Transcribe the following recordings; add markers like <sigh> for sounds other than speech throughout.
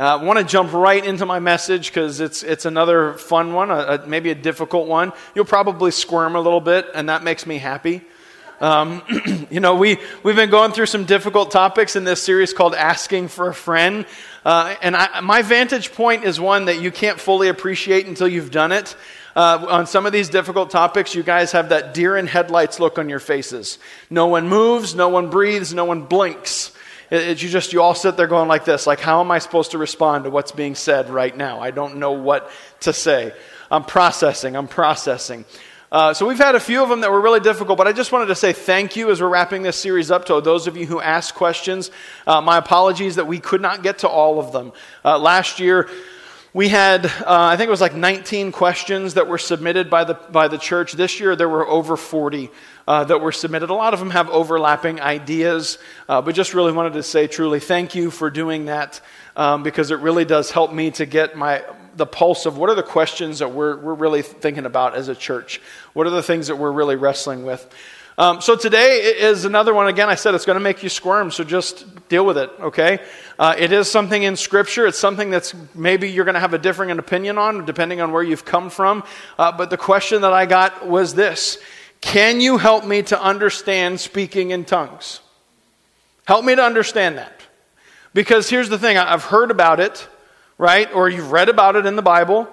I uh, want to jump right into my message because it's, it's another fun one, a, a, maybe a difficult one. You'll probably squirm a little bit, and that makes me happy. Um, <clears throat> you know, we, we've been going through some difficult topics in this series called Asking for a Friend. Uh, and I, my vantage point is one that you can't fully appreciate until you've done it. Uh, on some of these difficult topics, you guys have that deer in headlights look on your faces. No one moves, no one breathes, no one blinks. It, you just, you all sit there going like this, like, how am I supposed to respond to what's being said right now? I don't know what to say. I'm processing, I'm processing. Uh, so we've had a few of them that were really difficult, but I just wanted to say thank you as we're wrapping this series up to those of you who asked questions. Uh, my apologies that we could not get to all of them. Uh, last year, we had, uh, I think it was like 19 questions that were submitted by the, by the church. This year, there were over 40 uh, that were submitted. A lot of them have overlapping ideas, uh, but just really wanted to say truly thank you for doing that um, because it really does help me to get my, the pulse of what are the questions that we're, we're really thinking about as a church? What are the things that we're really wrestling with? Um, so today is another one. Again, I said it's going to make you squirm, so just deal with it, okay? Uh, it is something in Scripture. It's something that's maybe you're going to have a differing opinion on, depending on where you've come from. Uh, but the question that I got was this Can you help me to understand speaking in tongues? Help me to understand that. Because here's the thing I've heard about it right? Or you've read about it in the Bible.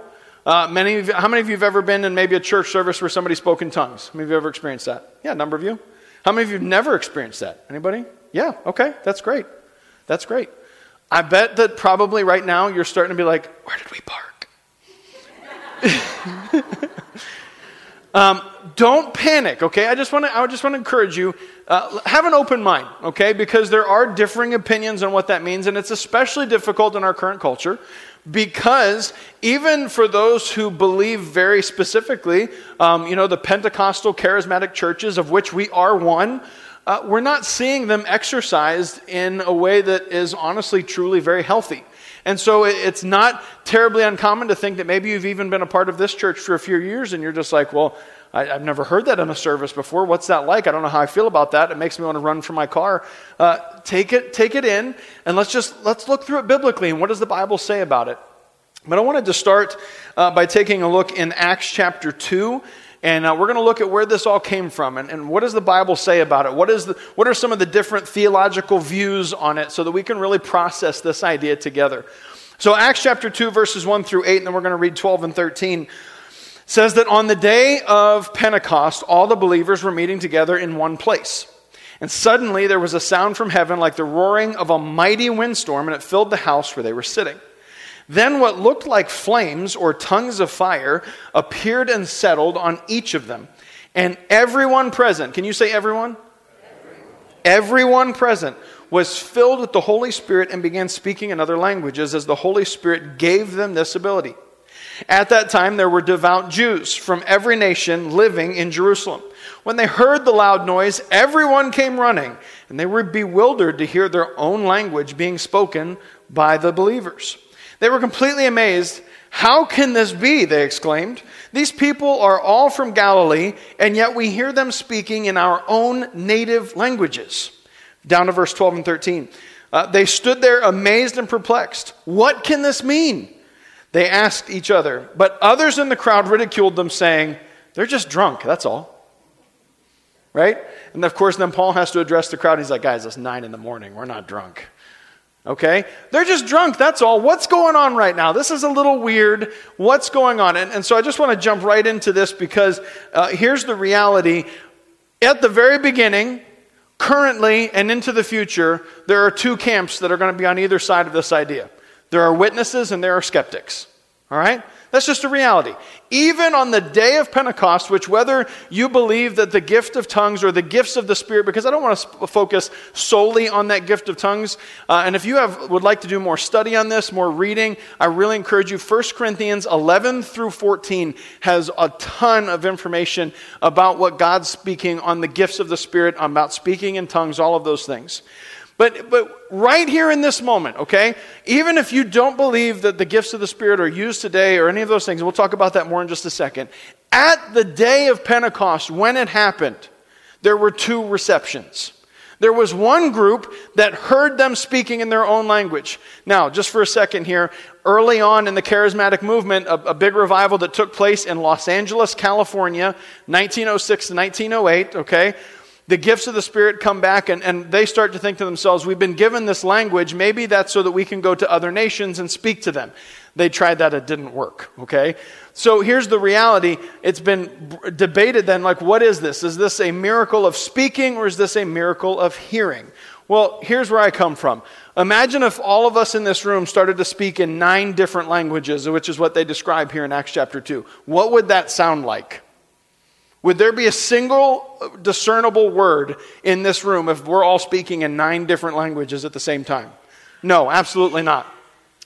Uh, many how many of you have ever been in maybe a church service where somebody spoke in tongues? How many of you ever experienced that? Yeah, a number of you. How many of you have never experienced that? Anybody? Yeah, okay, that's great. That's great. I bet that probably right now you're starting to be like, where did we park? <laughs> um, don't panic, okay? I just want to I just want to encourage you uh, have an open mind, okay? Because there are differing opinions on what that means, and it's especially difficult in our current culture because even for those who believe very specifically, um, you know, the Pentecostal charismatic churches, of which we are one, uh, we're not seeing them exercised in a way that is honestly, truly very healthy. And so it's not terribly uncommon to think that maybe you've even been a part of this church for a few years and you're just like, well, I, have never heard that in a service before. What's that like? I don't know how I feel about that. It makes me want to run from my car. Uh, take it, take it in, and let's just let's look through it biblically. And what does the Bible say about it? But I wanted to start uh, by taking a look in Acts chapter two. And uh, we're going to look at where this all came from and, and what does the Bible say about it? What, is the, what are some of the different theological views on it so that we can really process this idea together? So, Acts chapter 2, verses 1 through 8, and then we're going to read 12 and 13 says that on the day of Pentecost, all the believers were meeting together in one place. And suddenly there was a sound from heaven like the roaring of a mighty windstorm, and it filled the house where they were sitting. Then what looked like flames or tongues of fire appeared and settled on each of them. And everyone present, can you say everyone? Everyone, everyone present was filled with the Holy Spirit and began speaking in other languages as the Holy Spirit gave them this ability. At that time, there were devout Jews from every nation living in Jerusalem. When they heard the loud noise, everyone came running, and they were bewildered to hear their own language being spoken by the believers. They were completely amazed. How can this be? They exclaimed. These people are all from Galilee, and yet we hear them speaking in our own native languages. Down to verse 12 and 13. Uh, they stood there amazed and perplexed. What can this mean? They asked each other, but others in the crowd ridiculed them, saying, They're just drunk, that's all. Right? And of course, then Paul has to address the crowd. He's like, Guys, it's nine in the morning. We're not drunk. Okay? They're just drunk, that's all. What's going on right now? This is a little weird. What's going on? And, and so I just want to jump right into this because uh, here's the reality. At the very beginning, currently, and into the future, there are two camps that are going to be on either side of this idea. There are witnesses and there are skeptics. All right? That's just a reality. Even on the day of Pentecost, which whether you believe that the gift of tongues or the gifts of the Spirit, because I don't want to focus solely on that gift of tongues. Uh, and if you have, would like to do more study on this, more reading, I really encourage you. 1 Corinthians 11 through 14 has a ton of information about what God's speaking on the gifts of the Spirit, about speaking in tongues, all of those things. But, but right here in this moment, okay, even if you don't believe that the gifts of the Spirit are used today or any of those things, we'll talk about that more in just a second. At the day of Pentecost, when it happened, there were two receptions. There was one group that heard them speaking in their own language. Now, just for a second here, early on in the charismatic movement, a, a, big revival that took place in Los Angeles, California, 1906 to 1908, okay? The gifts of the Spirit come back and, and they start to think to themselves, we've been given this language, maybe that's so that we can go to other nations and speak to them. They tried that, it didn't work, okay? So here's the reality. It's been debated then like, what is this? Is this a miracle of speaking or is this a miracle of hearing? Well, here's where I come from. Imagine if all of us in this room started to speak in nine different languages, which is what they describe here in Acts chapter 2. What would that sound like? Would there be a single discernible word in this room if we're all speaking in nine different languages at the same time? No, absolutely not.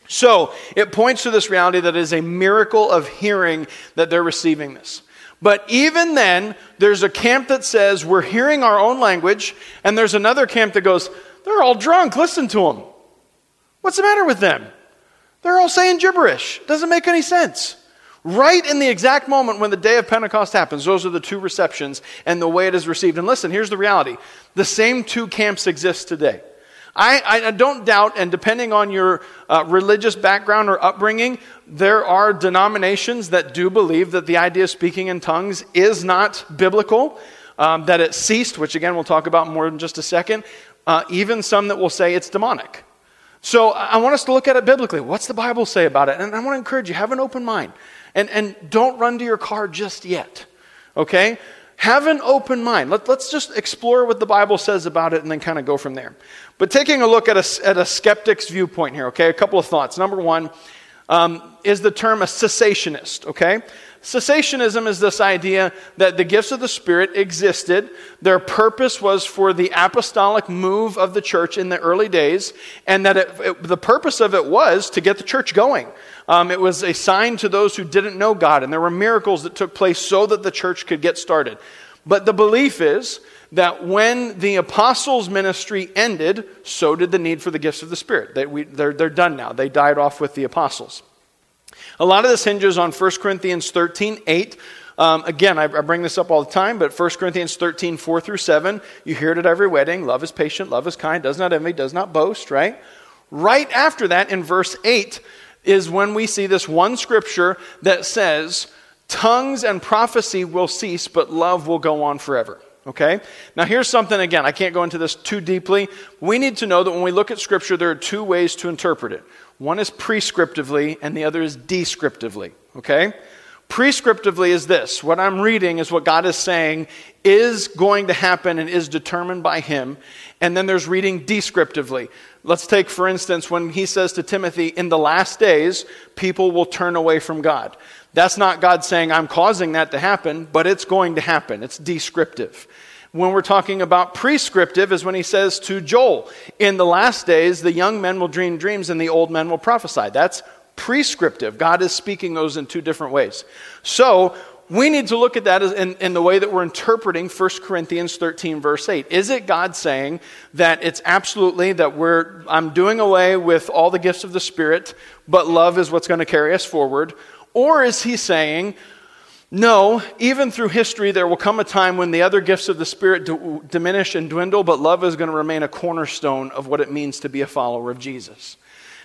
So it points to this reality that it is a miracle of hearing that they're receiving this. But even then, there's a camp that says we're hearing our own language, and there's another camp that goes, they're all drunk, listen to them. What's the matter with them? They're all saying gibberish. Doesn't make any sense. Right in the exact moment when the day of Pentecost happens, those are the two receptions and the way it is received. And listen, here's the reality the same two camps exist today. I, I, don't doubt, and depending on your uh, religious background or upbringing, there are denominations that do believe that the idea of speaking in tongues is not biblical, um, that it ceased, which again we'll talk about more in just a second, uh, even some that will say it's demonic. So I want us to look at it biblically. What's the Bible say about it? And I want to encourage you, have an open mind. And, and don't run to your car just yet. Okay? Have an open mind. Let, us just explore what the Bible says about it and then kind of go from there. But taking a look at a, at a skeptic's viewpoint here, okay, a couple of thoughts. Number one um, is the term a cessationist, okay? Cessationism is this idea that the gifts of the Spirit existed. Their purpose was for the apostolic move of the church in the early days, and that it, it, the purpose of it was to get the church going. Um, it was a sign to those who didn't know God, and there were miracles that took place so that the church could get started. But the belief is that when the apostles' ministry ended, so did the need for the gifts of the Spirit. They, we, they're, they're done now. They died off with the apostles. A lot of this hinges on 1 Corinthians 13 8. Um, again, I, I, bring this up all the time, but 1 Corinthians 13 4 through 7, you hear it at every wedding. Love is patient, love is kind, does not envy, does not boast, right? Right after that, in verse 8, is when we see this one scripture that says, Tongues and prophecy will cease, but love will go on forever. Okay? Now, here's something again, I can't go into this too deeply. We need to know that when we look at Scripture, there are two ways to interpret it one is prescriptively, and the other is descriptively. Okay? Prescriptively is this what I'm reading is what God is saying is going to happen and is determined by Him. And then there's reading descriptively. Let's take, for instance, when he says to Timothy, in the last days, people will turn away from God. That's not God saying, I'm causing that to happen, but it's going to happen. It's descriptive. When we're talking about prescriptive, is when he says to Joel, In the last days, the young men will dream dreams and the old men will prophesy. That's prescriptive. God is speaking those in two different ways. So, we need to look at that in, in, the way that we're interpreting 1 Corinthians 13, verse 8. Is it God saying that it's absolutely that we're, I'm doing away with all the gifts of the Spirit, but love is what's going to carry us forward? Or is he saying, no, even through history, there will come a time when the other gifts of the Spirit diminish and dwindle, but love is going to remain a cornerstone of what it means to be a follower of Jesus.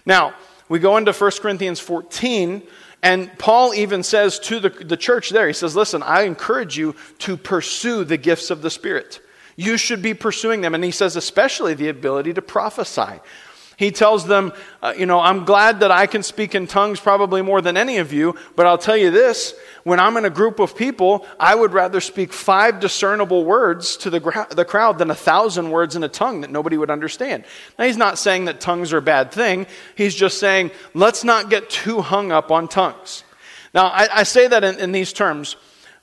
Now, we go into 1 Corinthians 14, and Paul even says to the, the church there, he says, Listen, I encourage you to pursue the gifts of the Spirit. You should be pursuing them. And he says, especially the ability to prophesy. He tells them, uh, you know, I'm glad that I can speak in tongues probably more than any of you, but I'll tell you this when I'm in a group of people, I would rather speak five discernible words to the, gra- the crowd than a thousand words in a tongue that nobody would understand. Now, he's not saying that tongues are a bad thing, he's just saying, let's not get too hung up on tongues. Now, I, I say that in, in these terms.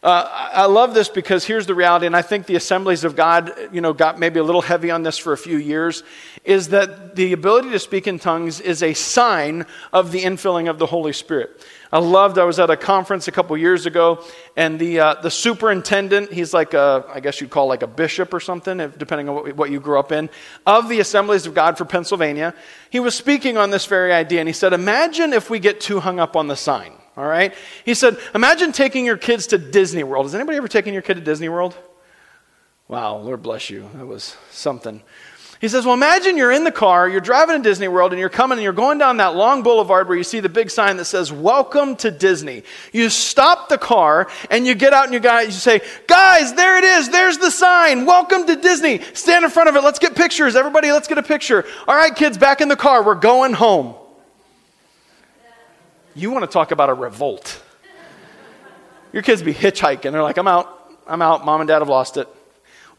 Uh, I love this because here's the reality, and I think the assemblies of God, you know, got maybe a little heavy on this for a few years, is that the ability to speak in tongues is a sign of the infilling of the Holy Spirit. I loved, I was at a conference a couple years ago, and the, uh, the superintendent, he's like a, I guess you'd call like a bishop or something, if, depending on what, what you grew up in, of the Assemblies of God for Pennsylvania. He was speaking on this very idea, and he said, Imagine if we get too hung up on the sign. All right? He said, imagine taking your kids to Disney World. Has anybody ever taken your kid to Disney World? Wow, Lord bless you. That was something. He says, Well, imagine you're in the car, you're driving to Disney World, and you're coming and you're going down that long boulevard where you see the big sign that says, Welcome to Disney. You stop the car and you get out and you, guys, you say, Guys, there it is. There's the sign. Welcome to Disney. Stand in front of it. Let's get pictures. Everybody, let's get a picture. All right, kids, back in the car. We're going home. You want to talk about a revolt. Your kids be hitchhiking. They're like, I'm out. I'm out. Mom and dad have lost it.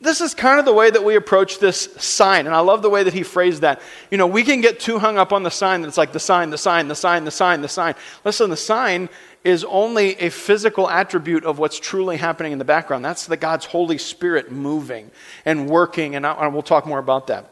This is kind of the way that we approach this sign. And I love the way that he phrased that. You know, we can get too hung up on the sign that it's like the sign, the sign, the sign, the sign, the sign. Listen, the sign is only a physical attribute of what's truly happening in the background. That's the God's Holy Spirit moving and working. And, I, and we'll talk more about that.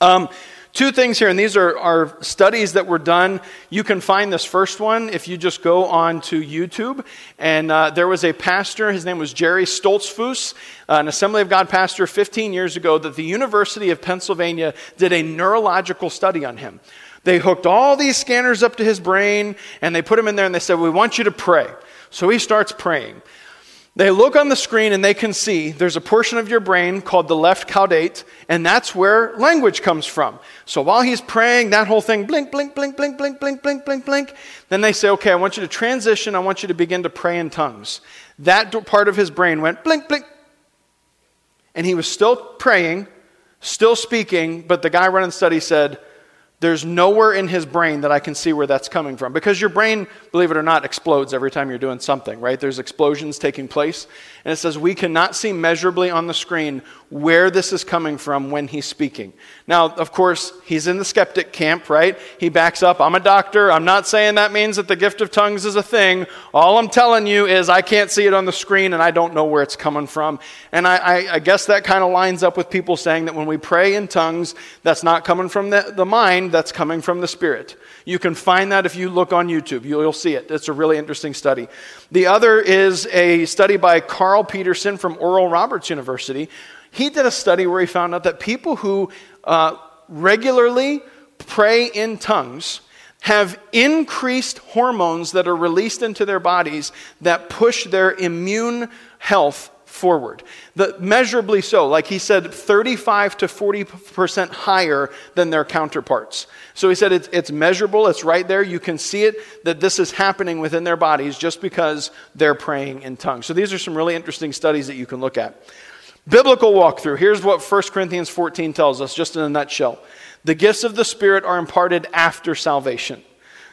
Um, Two things here, and these are, are studies that were done. You can find this first one if you just go on to YouTube. And uh, there was a pastor, his name was Jerry Stoltzfus, uh, an Assembly of God pastor 15 years ago, that the University of Pennsylvania did a neurological study on him. They hooked all these scanners up to his brain, and they put him in there, and they said, We want you to pray. So he starts praying. They look on the screen and they can see there's a portion of your brain called the left caudate, and that's where language comes from. So while he's praying, that whole thing blink, blink, blink, blink, blink, blink, blink, blink, blink. Then they say, okay, I want you to transition. I want you to begin to pray in tongues. That part of his brain went blink, blink. And he was still praying, still speaking, but the guy running the study said, there's nowhere in his brain that I can see where that's coming from. Because your brain, believe it or not, explodes every time you're doing something, right? There's explosions taking place. And it says we cannot see measurably on the screen where this is coming from when he's speaking. Now, of course, he's in the skeptic camp, right? He backs up. I'm a doctor. I'm not saying that means that the gift of tongues is a thing. All I'm telling you is I can't see it on the screen and I don't know where it's coming from. And I, I, I guess that kind of lines up with people saying that when we pray in tongues, that's not coming from the, the mind, that's coming from the Spirit. You can find that if you look on YouTube. You'll, see it. It's a really interesting study. The other is a study by Carl Peterson from Oral Roberts University. He did a study where he found out that people who uh, regularly pray in tongues have increased hormones that are released into their bodies that push their immune health forward. The, measurably so. Like he said, 35 to 40% higher than their counterparts. So he said it's, it's measurable, it's right there. You can see it that this is happening within their bodies just because they're praying in tongues. So these are some really interesting studies that you can look at. Biblical walkthrough. Here's what 1 Corinthians 14 tells us, just in a nutshell. The gifts of the Spirit are imparted after salvation.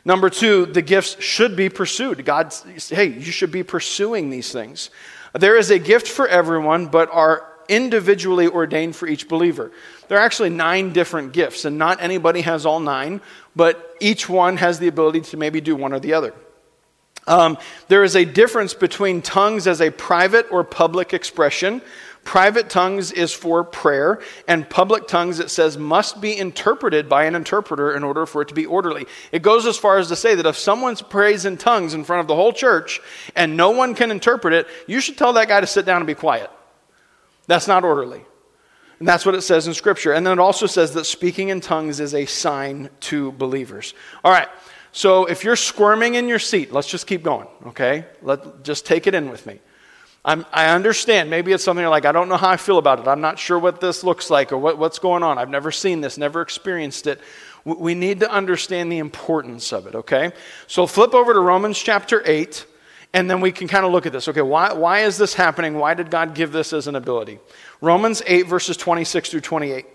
Number two, the gifts should be pursued. God, hey, you should be pursuing these things. There is a gift for everyone, but are individually ordained for each believer. There are actually nine different gifts, and not anybody has all nine, but each one has the ability to maybe do one or the other. Um, there is a difference between tongues as a private or public expression. Private tongues is for prayer, and public tongues, it says, must be interpreted by an interpreter in order for it to be orderly. It goes as far as to say that if someone prays in tongues in front of the whole church and no one can interpret it, you should tell that guy to sit down and be quiet. That's not orderly. And that's what it says in Scripture. And then it also says that speaking in tongues is a sign to believers. All right. So if you're squirming in your seat, let's just keep going, okay? Let, just take it in with me. I'm, i understand. Maybe it's something like, I don't know how I feel about it. I'm not sure what this looks like or what, what's going on. I've never seen this, never experienced it. We need to understand the importance of it, okay? So flip over to Romans chapter 8, and then we can kind of look at this. Okay, why, why is this happening? Why did God give this as an ability? Romans 8, verses 26 through 28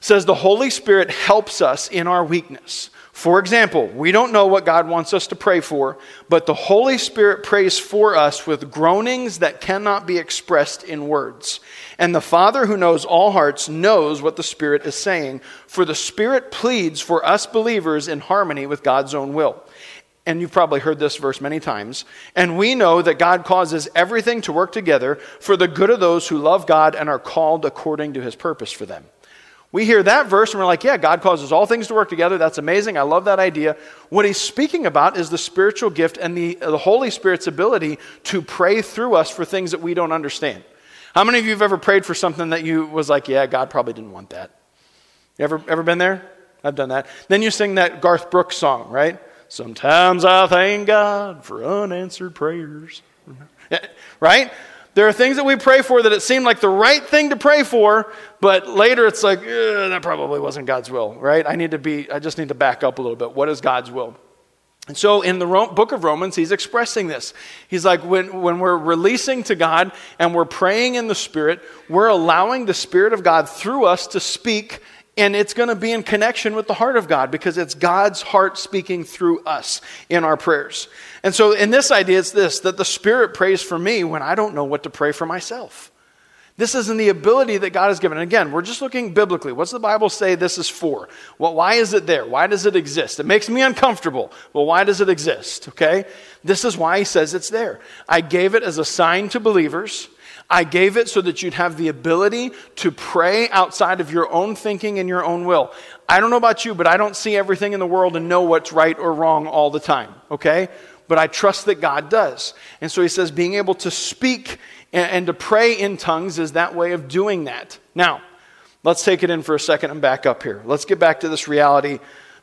says, The Holy Spirit helps us in our weakness. For example, we don't know what God wants us to pray for, but the Holy Spirit prays for us with groanings that cannot be expressed in words. And the Father who knows all hearts knows what the Spirit is saying, for the Spirit pleads for us believers in harmony with God's own will. And you've probably heard this verse many times. And we know that God causes everything to work together for the good of those who love God and are called according to his purpose for them. We hear that verse and we're like, yeah, God causes all things to work together. That's amazing. I love that idea. What he's speaking about is the spiritual gift and the, the Holy Spirit's ability to pray through us for things that we don't understand. How many of you have ever prayed for something that you was like, yeah, God probably didn't want that? You ever, ever been there? I've done that. Then you sing that Garth Brooks song, right? Sometimes I thank God for unanswered prayers. right? There are things that we pray for that it seemed like the right thing to pray for, but later it's like, eh, that probably wasn't God's will, right? I need to be, I just need to back up a little bit. What is God's will? And so in the book of Romans, he's expressing this. He's like, when, when we're releasing to God and we're praying in the Spirit, we're allowing the Spirit of God through us to speak, and it's going to be in connection with the heart of God because it's God's heart speaking through us in our prayers. And so in this idea, it's this that the Spirit prays for me when I don't know what to pray for myself. This is in the ability that God has given. And again, we're just looking biblically. What's the Bible say this is for? Well, why is it there? Why does it exist? It makes me uncomfortable. Well, why does it exist? Okay? This is why he says it's there. I gave it as a sign to believers. I gave it so that you'd have the ability to pray outside of your own thinking and your own will. I don't know about you, but I don't see everything in the world and know what's right or wrong all the time. Okay? But I trust that God does. And so he says being able to speak and, and to pray in tongues is that way of doing that. Now, let's take it in for a second and back up here. Let's get back to this reality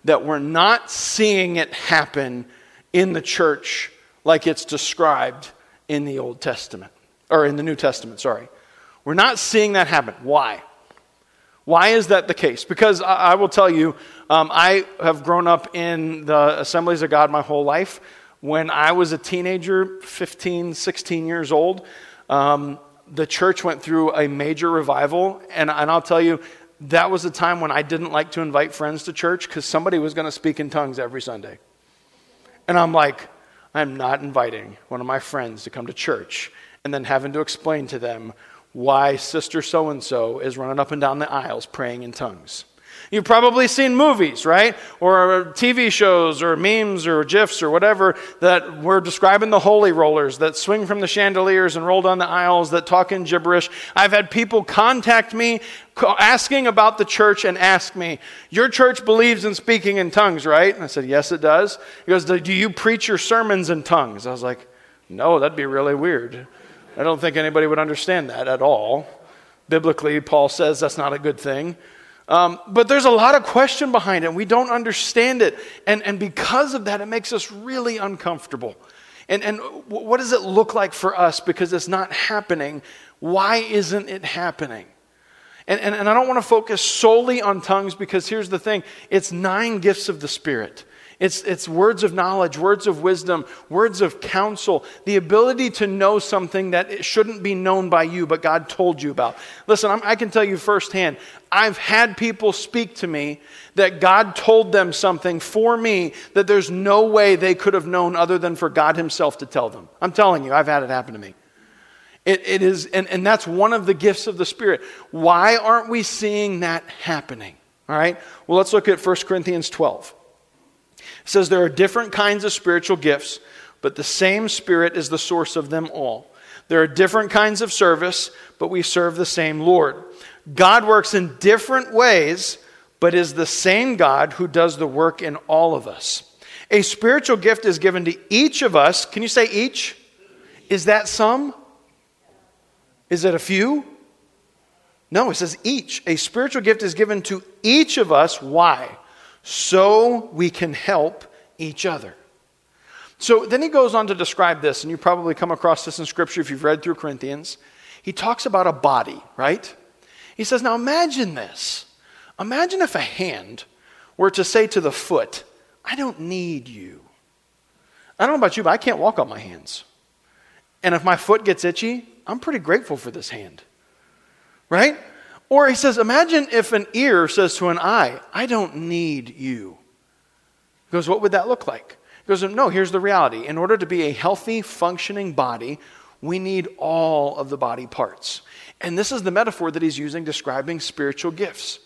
that we're not seeing it happen in the church like it's described in the Old Testament, or in the New Testament, sorry. We're not seeing that happen. Why? Why is that the case? Because I, I will tell you, um, I have grown up in the assemblies of God my whole life. When I was a teenager, 15, 16 years old, um, the church went through a major revival, and, and I'll tell you, that was a time when I didn't like to invite friends to church because somebody was going to speak in tongues every Sunday. And I'm like, I'm not inviting one of my friends to come to church and then having to explain to them why sister so and so is running up and down the aisles praying in tongues. You've probably seen movies, right? Or TV shows or memes or GIFs or whatever that were describing the holy rollers that swing from the chandeliers and roll down the aisles that talk in gibberish. I've had people contact me asking about the church and ask me, Your church believes in speaking in tongues, right? And I said, Yes, it does. He goes, Do you preach your sermons in tongues? I was like, No, that'd be really weird. I don't think anybody would understand that at all. Biblically, Paul says that's not a good thing. Um, but there's a lot of question behind it, and we don't understand it. And, and because of that, it makes us really uncomfortable. And, and what does it look like for us because it's not happening? Why isn't it happening? And, and, and I don't want to focus solely on tongues because here's the thing it's nine gifts of the Spirit. It's, it's words of knowledge, words of wisdom, words of counsel, the ability to know something that it shouldn't be known by you, but God told you about. Listen, I'm, i can tell you firsthand, I've had people speak to me that God told them something for me that there's no way they could have known other than for God Himself to tell them. I'm telling you, I've had it happen to me. It, it is, and, and that's one of the gifts of the Spirit. Why aren't we seeing that happening? All right, well, let's look at 1 Corinthians 12. It says there are different kinds of spiritual gifts, but the same Spirit is the source of them all. There are different kinds of service, but we serve the same Lord. God works in different ways, but is the same God who does the work in all of us. A spiritual gift is given to each of us. Can you say each? Is that some? Is it a few? No, it says each. A spiritual gift is given to each of us. Why? So we can help each other. So then he goes on to describe this, and you probably come across this in Scripture if you've read through Corinthians. He talks about a body, right? He says, Now imagine this. Imagine if a hand were to say to the foot, I don't need you. I don't know about you, but I can't walk on my hands. And if my foot gets itchy, I'm pretty grateful for this hand. Right? Or he says, imagine if an ear says to an eye, I don't need you. He goes, what would that look like? He goes, no, here's the reality. In order to be a healthy, functioning body, we need all of the body parts. And this is the metaphor that he's using describing spiritual gifts.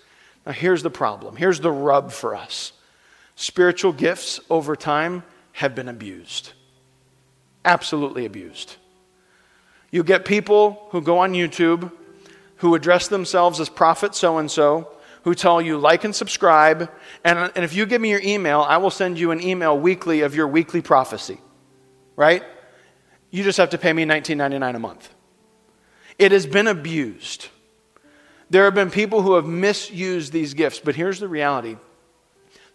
Now, here's the problem. Here's the rub for us spiritual gifts over time have been abused. Absolutely abused. You get people who go on YouTube who address themselves as prophet so and so, who tell you like and subscribe, and, and if you give me your email, I will send you an email weekly of your weekly prophecy. Right? You just have to pay me $19.99 a month. It has been abused. There have been people who have misused these gifts, but here's the reality.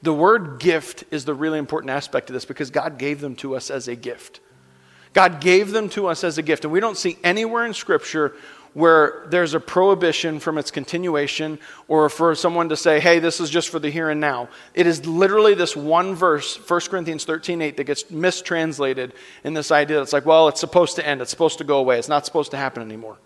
The word gift is the really important aspect of this because God gave them to us as a gift. God gave them to us as a gift. And we don't see anywhere in Scripture where there's a prohibition from its continuation or for someone to say, hey, this is just for the here and now. It is literally this one verse, 1 Corinthians 13 8, that gets mistranslated in this idea that's like, well, it's supposed to end, it's supposed to go away, it's not supposed to happen anymore.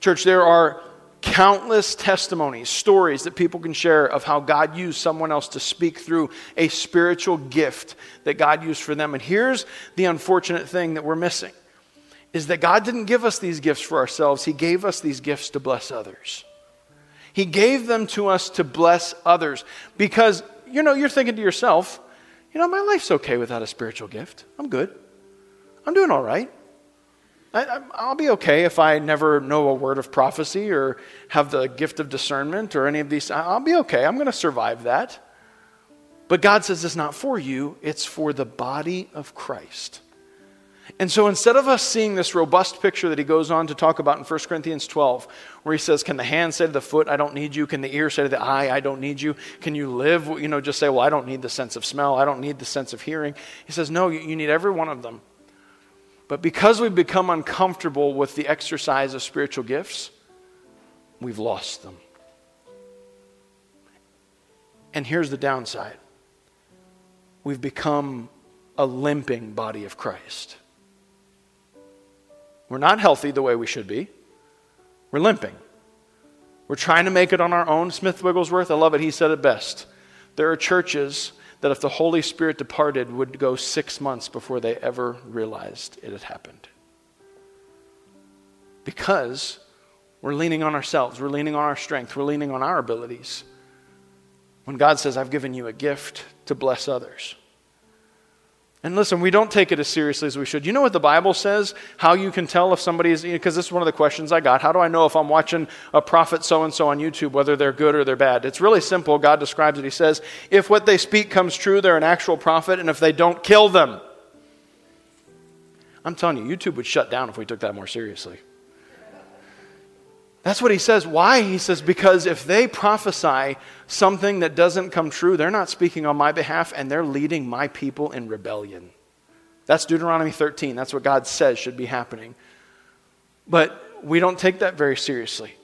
Church, there are countless testimonies, stories that people can share of how God used someone else to speak through a spiritual gift that God used for them. And here's the unfortunate thing that we're missing is that God didn't give us these gifts for ourselves, He gave us these gifts to bless others. He gave them to us to bless others because, you know, you're thinking to yourself, you know, my life's okay without a spiritual gift. I'm good. I'm doing all right. I, will be okay if I never know a word of prophecy or have the gift of discernment or any of these. I'll be okay. I'm going to survive that. But God says it's not for you, it's for the body of Christ. And so instead of us seeing this robust picture that he goes on to talk about in 1 Corinthians 12, where he says, Can the hand say to the foot, I don't need you? Can the ear say to the eye, I don't need you? Can you live, you know, just say, Well, I don't need the sense of smell, I don't need the sense of hearing? He says, No, you need every one of them. But because we've become uncomfortable with the exercise of spiritual gifts, we've lost them. And here's the downside we've become a limping body of Christ. We're not healthy the way we should be, we're limping. We're trying to make it on our own. Smith Wigglesworth, I love it, he said it best. There are churches that if the Holy Spirit departed, would go six months before they ever realized it had happened. Because we're leaning on ourselves, we're leaning on our strength, we're leaning on our abilities. When God says, I've given you a gift to bless others. And listen, we don't take it as seriously as we should. You know what the Bible says? How you can tell if somebody is, because this is one of the questions I got. How do I know if I'm watching a prophet so and so on YouTube, whether they're good or they're bad? It's really simple. God describes it. He says, if what they speak comes true, they're an actual prophet, and if they don't, kill them. I'm telling you, YouTube would shut down if we took that more seriously. That's what he says. Why? He says, because if they prophesy something that doesn't come true, they're not speaking on my behalf and they're leading my people in rebellion. That's Deuteronomy 13. That's what God says should be happening. But we don't take that very seriously.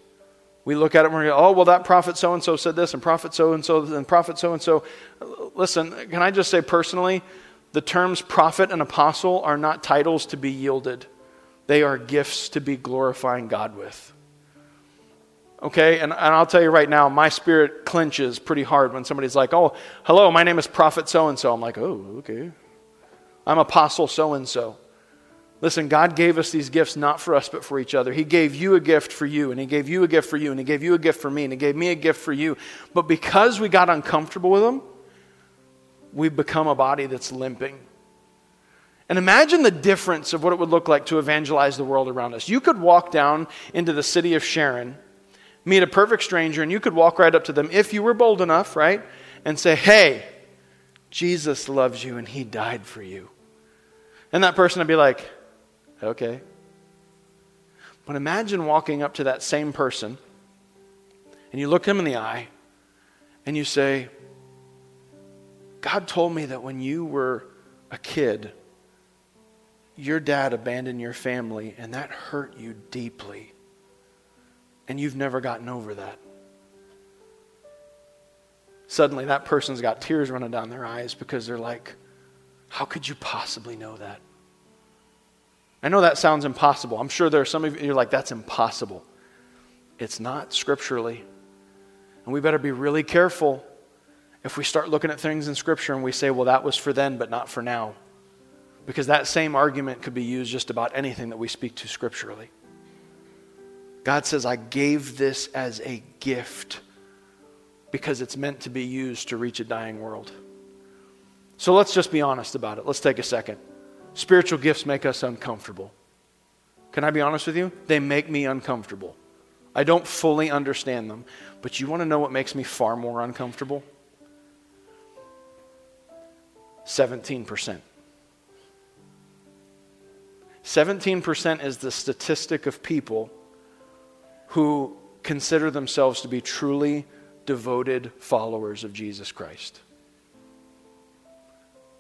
We look at it and we go, oh, well, that prophet so and so said this, and prophet so and so, and prophet so and so. Listen, can I just say personally, the terms prophet and apostle are not titles to be yielded, they are gifts to be glorifying God with. Okay, and, and I'll tell you right now, my spirit clenches pretty hard when somebody's like, oh, hello, my name is Prophet so and so. I'm like, oh, okay. I'm Apostle so and so. Listen, God gave us these gifts not for us, but for each other. He gave you a gift for you, and He gave you a gift for you, and He gave you a gift for me, and He gave me a gift for you. But because we got uncomfortable with them, we've become a body that's limping. And imagine the difference of what it would look like to evangelize the world around us. You could walk down into the city of Sharon meet a perfect stranger and you could walk right up to them if you were bold enough, right? And say, hey, Jesus loves you and he died for you. And that person would be like, okay. But imagine walking up to that same person and you look him in the eye and you say, God told me that when you were a kid, your dad abandoned your family and that hurt you deeply and you've never gotten over that. Suddenly, that person's got tears running down their eyes because they're like, How could you possibly know that? I know that sounds impossible. I'm sure there are some of you you're like, That's impossible. It's not scripturally. And we better be really careful if we start looking at things in Scripture and we say, Well, that was for then, but not for now. Because that same argument could be used just about anything that we speak to scripturally. God says, I gave this as a gift because it's meant to be used to reach a dying world. So let's just be honest about it. Let's take a second. Spiritual gifts make us uncomfortable. Can I be honest with you? They make me uncomfortable. I don't fully understand them. But you want to know what makes me far more uncomfortable? 17%. 17% is the statistic of people who consider themselves to be truly devoted followers of Jesus Christ.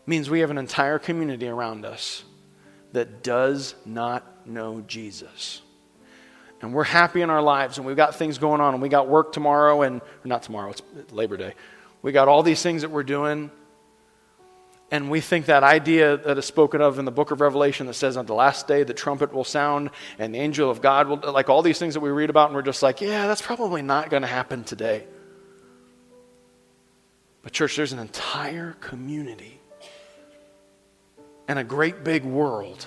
Means we have an entire community around us that does not know Jesus. And we're happy in our lives and we've got things going on and we got work tomorrow and not tomorrow, it's Labor Day. We got all these things that we're doing. And we think that idea that is spoken of in the book of Revelation that says on the last day the trumpet will sound and the angel of God will, like all these things that we read about, and we're just like, yeah, that's probably not going to happen today. But, church, there's an entire community and a great big world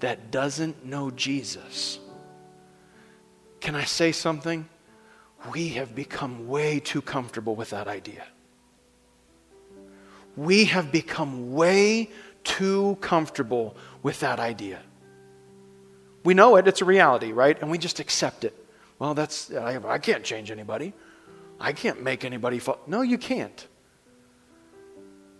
that doesn't know Jesus. Can I say something? We have become way too comfortable with that idea. We have become way too comfortable with that idea. We know it, it's a reality, right? And we just accept it. Well, that's, I, I can't change anybody. I can't make anybody fall. No, you can't.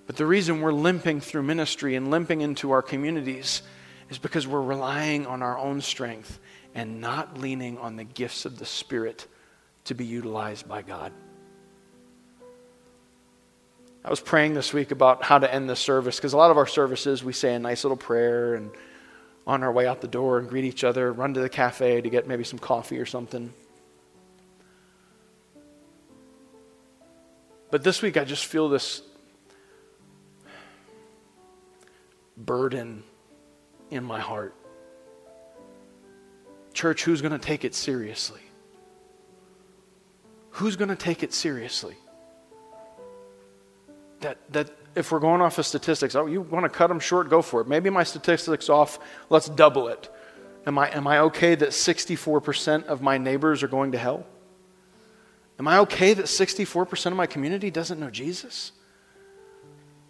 But the reason we're limping through ministry and limping into our communities is because we're relying on our own strength and not leaning on the gifts of the Spirit to be utilized by God. I was praying this week about how to end the service because a lot of our services we say a nice little prayer and on our way out the door and greet each other, run to the cafe to get maybe some coffee or something. But this week I just feel this burden in my heart. Church, who's going to take it seriously? Who's going to take it seriously? That, that if we're going off of statistics, oh, you want to cut them short, go for it. Maybe my statistics off, let's double it. Am I, am I okay that 64% of my neighbors are going to hell? Am I okay that 64% of my community doesn't know Jesus?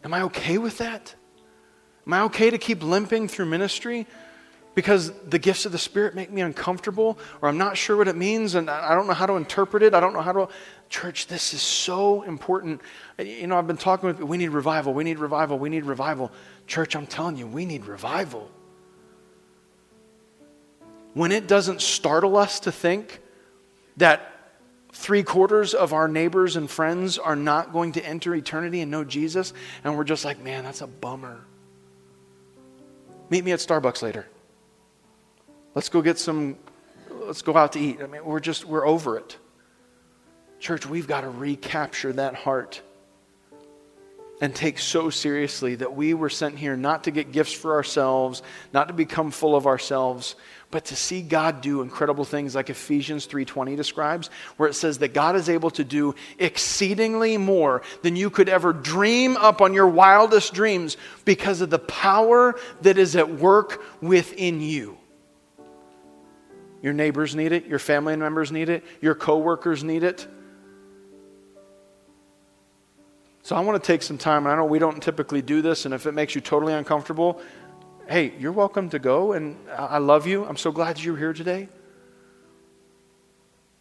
Am I okay with that? Am I okay to keep limping through ministry because the gifts of the Spirit make me uncomfortable or I'm not sure what it means and I don't know how to interpret it? I don't know how to. Church, this is so important. You know, I've been talking with, we need revival, we need revival, we need revival. Church, I'm telling you, we need revival. When it doesn't startle us to think that three quarters of our neighbors and friends are not going to enter eternity and know Jesus, and we're just like, man, that's a bummer. Meet me at Starbucks later. Let's go get some, let's go out to eat. I mean, we're just, we're over it. Church, we've got to recapture that heart and take so seriously that we were sent here not to get gifts for ourselves, not to become full of ourselves, but to see God do incredible things like Ephesians 3:20 describes, where it says that God is able to do exceedingly more than you could ever dream up on your wildest dreams because of the power that is at work within you. Your neighbors need it, your family members need it, your coworkers need it. So I want to take some time, and I know we don't typically do this, and if it makes you totally uncomfortable, hey, you're welcome to go, and I love you. I'm so glad you're here today.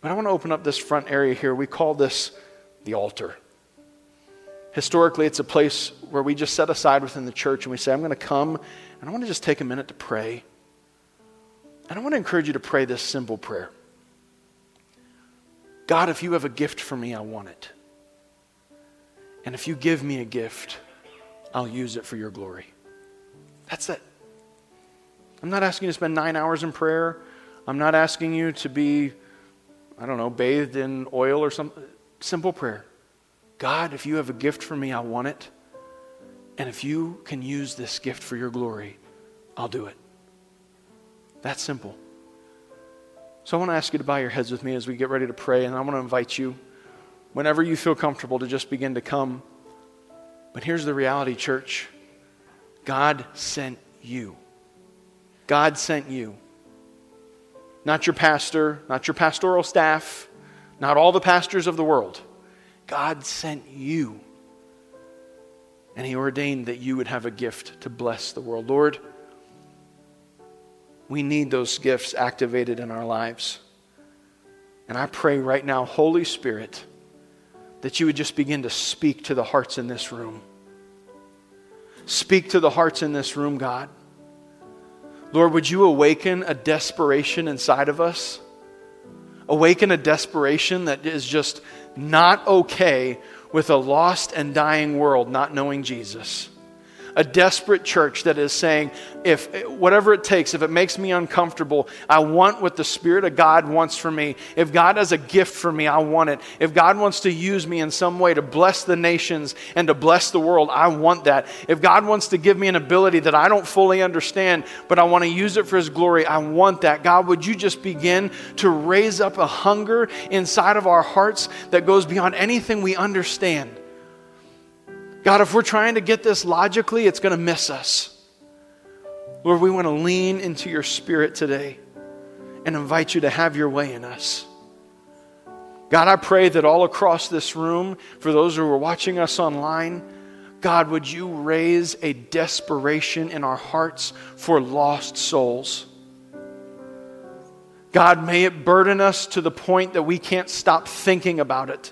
But I want to open up this front area here. We call this the altar. Historically, it's a place where we just set aside within the church and we say, I'm going to come and I want to just take a minute to pray. And I want to encourage you to pray this simple prayer God, if you have a gift for me, I want it. And if you give me a gift, I'll use it for your glory. That's it. I'm not asking you to spend nine hours in prayer. I'm not asking you to be, I don't know, bathed in oil or something. Simple prayer. God, if you have a gift for me, I want it. And if you can use this gift for your glory, I'll do it. That's simple. So I want to ask you to bow your heads with me as we get ready to pray, and I want to invite you, whenever you feel comfortable, to just begin to come. But here's the reality, church God sent you. God sent you. Not your pastor, not your pastoral staff, not all the pastors of the world. God sent you. And He ordained that you would have a gift to bless the world. Lord, we need those gifts activated in our lives. And I pray right now, Holy Spirit, that you would just begin to speak to the hearts in this room. Speak to the hearts in this room, God. Lord, would you awaken a desperation inside of us? Awaken a desperation that is just not okay with a lost and dying world not knowing Jesus. A desperate church that is saying, if whatever it takes, if it makes me uncomfortable, I want what the Spirit of God wants for me. If God has a gift for me, I want it. If God wants to use me in some way to bless the nations and to bless the world, I want that. If God wants to give me an ability that I don't fully understand, but I want to use it for His glory, I want that. God, would you just begin to raise up a hunger inside of our hearts that goes beyond anything we understand? God, if we're trying to get this logically, it's going to miss us. Lord, we want to lean into your spirit today and invite you to have your way in us. God, I pray that all across this room, for those who are watching us online, God, would you raise a desperation in our hearts for lost souls? God, may it burden us to the point that we can't stop thinking about it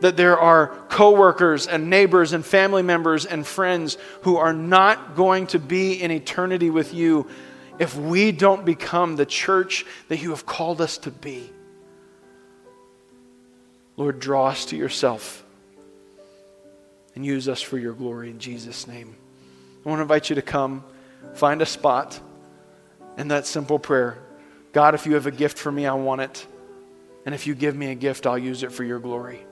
that there are coworkers and neighbors and family members and friends who are not going to be in eternity with you if we don't become the church that you have called us to be. Lord, draw us to yourself and use us for your glory in Jesus' name. I want to invite you to come, find a spot, and that simple prayer God, if you have a gift for me, I want it. And if you give me a gift, I'll use it for your glory.